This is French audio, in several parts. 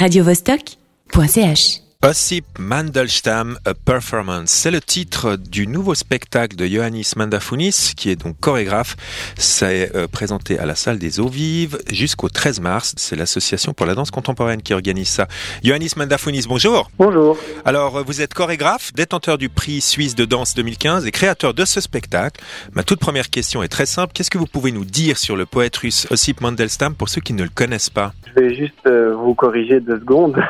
radiovostok.ch Ossip Mandelstam, A Performance. C'est le titre du nouveau spectacle de Ioannis Mandafounis, qui est donc chorégraphe. C'est euh, présenté à la salle des Eaux Vives jusqu'au 13 mars. C'est l'association pour la danse contemporaine qui organise ça. Ioannis Mandafounis, bonjour. Bonjour. Alors, euh, vous êtes chorégraphe, détenteur du prix suisse de danse 2015 et créateur de ce spectacle. Ma toute première question est très simple. Qu'est-ce que vous pouvez nous dire sur le poète russe Ossip Mandelstam pour ceux qui ne le connaissent pas? Je vais juste euh, vous corriger deux secondes.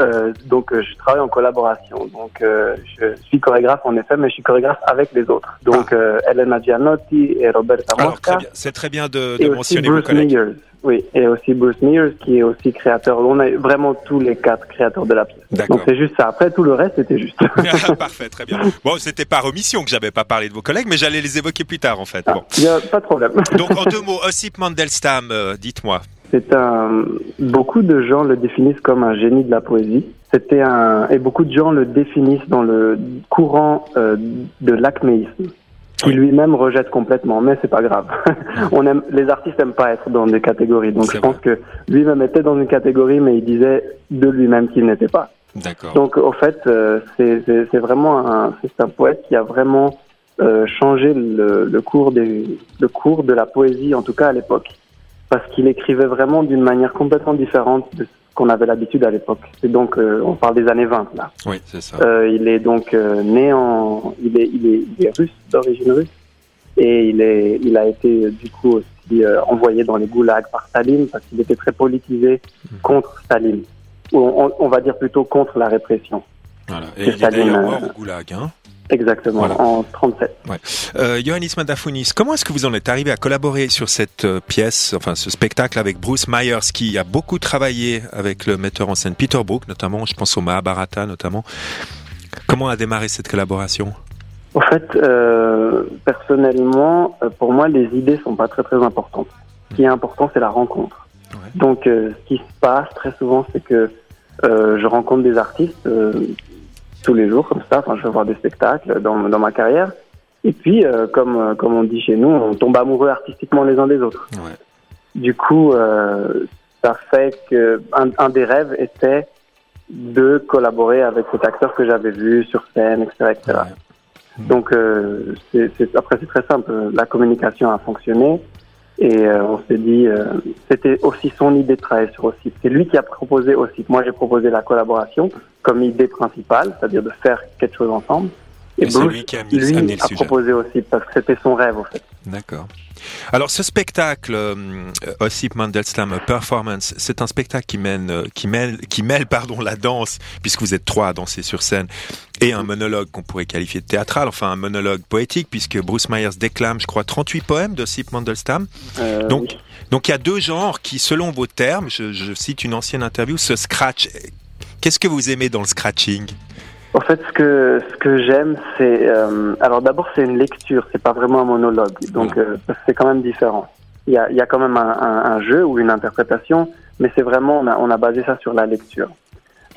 Euh, donc, euh, je travaille en collaboration. Donc, euh, je suis chorégraphe en effet, mais je suis chorégraphe avec les autres. Donc, euh, Elena Gianotti et Roberta Ah. Mosca. C'est très bien de, Et de aussi mentionner vos Bruce collègues. Mears. Oui, et aussi Bruce Mears qui est aussi créateur. On est vraiment tous les quatre créateurs de la pièce. Donc, c'est juste ça. Après, tout le reste, c'était juste. Parfait, très bien. Bon, c'était par omission que j'avais pas parlé de vos collègues, mais j'allais les évoquer plus tard en fait. Bon. Il n'y a pas de problème. Donc en deux mots, Ossip Mandelstam, euh, dites-moi. C'est un. Beaucoup de gens le définissent comme un génie de la poésie. C'était un et beaucoup de gens le définissent dans le courant euh, de l'acméisme, qui lui-même rejette complètement. Mais c'est pas grave. On aime les artistes aiment pas être dans des catégories. Donc je pense que lui-même était dans une catégorie, mais il disait de lui-même qu'il n'était pas. D'accord. Donc au fait, euh, c'est vraiment un c'est un poète qui a vraiment euh, changé le, le cours des le cours de la poésie, en tout cas à l'époque, parce qu'il écrivait vraiment d'une manière complètement différente de ce qu'on avait l'habitude à l'époque. Et donc euh, on parle des années 20 là. Oui, c'est ça. Euh, il est donc euh, né en il est il est, il est russe d'origine russe et il est il a été du coup aussi envoyé dans les goulags par Staline parce qu'il était très politisé contre Staline. Ou on, on va dire plutôt contre la répression. Voilà. Et il est Staline, d'ailleurs euh, mort au goulag. Hein. Exactement, Voilà. en 37. Euh, Ioannis Mandafounis, comment est-ce que vous en êtes arrivé à collaborer sur cette euh, pièce, enfin ce spectacle avec Bruce Myers, qui a beaucoup travaillé avec le metteur en scène Peter Brook, notamment, je pense au Mahabharata notamment. Comment a démarré cette collaboration? En fait, euh, personnellement, euh, pour moi, les idées sont pas très très importantes. Ce qui est important, c'est la rencontre. Ouais. Donc, euh, ce qui se passe très souvent, c'est que je rencontre des artistes tous les jours, comme ça. Enfin, je vais voir des spectacles dans, dans ma carrière. Et puis, euh, comme euh, comme on dit chez nous, on tombe amoureux artistiquement les uns des autres. Ouais. Du coup, euh, ça fait que un, un des rêves était de collaborer avec cet acteur que j'avais vu sur scène, etc., etc. Ouais. Donc, euh, après, c'est très simple. La communication a fonctionné et euh, on s'est dit, euh, c'était aussi son idée de travailler sur OSIP. C'est lui qui a proposé OSIP. Moi, j'ai proposé la collaboration comme idée principale, c'est-à-dire de faire quelque chose ensemble. Et c'est Bruce, lui qui a mis- amené le a sujet. proposé OSIP parce que c'était son rêve, en fait. D'accord. Alors ce spectacle, euh, Ossip Mandelstam Performance, c'est un spectacle qui mène, euh, qui mêle, qui mêle pardon la danse, puisque vous êtes trois à danser sur scène, et un monologue qu'on pourrait qualifier de théâtral, enfin un monologue poétique, puisque Bruce Myers déclame, je crois, 38 poèmes d'Ossip Mandelstam. Euh, Donc, oui. donc il y a deux genres qui, selon vos termes, je, je cite une ancienne interview, se scratch. Qu'est-ce que vous aimez dans le scratching? En fait, ce que ce que j'aime, c'est euh, alors d'abord c'est une lecture, c'est pas vraiment un monologue, donc euh, c'est quand même différent. Il y a il y a quand même un, un, un jeu ou une interprétation, mais c'est vraiment on a on a basé ça sur la lecture.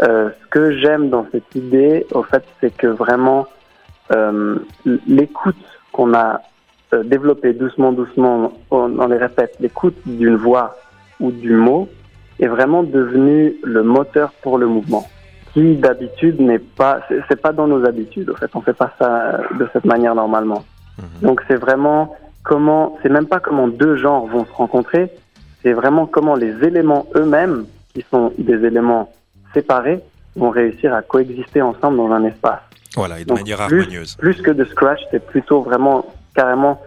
Euh, ce que j'aime dans cette idée, au fait, c'est que vraiment euh, l'écoute qu'on a euh, développée doucement, doucement, on, on les répète, l'écoute d'une voix ou du mot est vraiment devenue le moteur pour le mouvement qui d'habitude n'est pas, c'est pas dans nos habitudes. En fait, on fait pas ça de cette manière normalement. Mhm. Donc c'est vraiment comment, c'est même pas comment deux genres vont se rencontrer, c'est vraiment comment les éléments eux-mêmes, qui sont des éléments séparés, vont réussir à coexister ensemble dans un espace. Voilà, et de Donc, manière plus- harmonieuse. Plus que de scratch, c'est plutôt vraiment carrément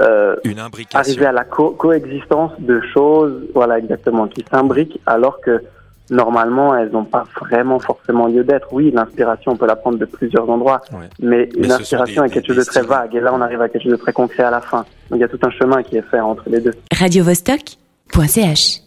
euh, Une imbrication. arriver à la co- coexistence de choses, voilà exactement, qui s'imbriquent alors que normalement elles n'ont pas vraiment forcément lieu d'être. Oui, l'inspiration on peut la prendre de plusieurs endroits, Ouais. mais, Mais une inspiration des- est quelque chose de très styles. vague et là on arrive à quelque chose de très concret à la fin. Donc il y a tout un chemin qui est fait entre les deux. radiovostok.ch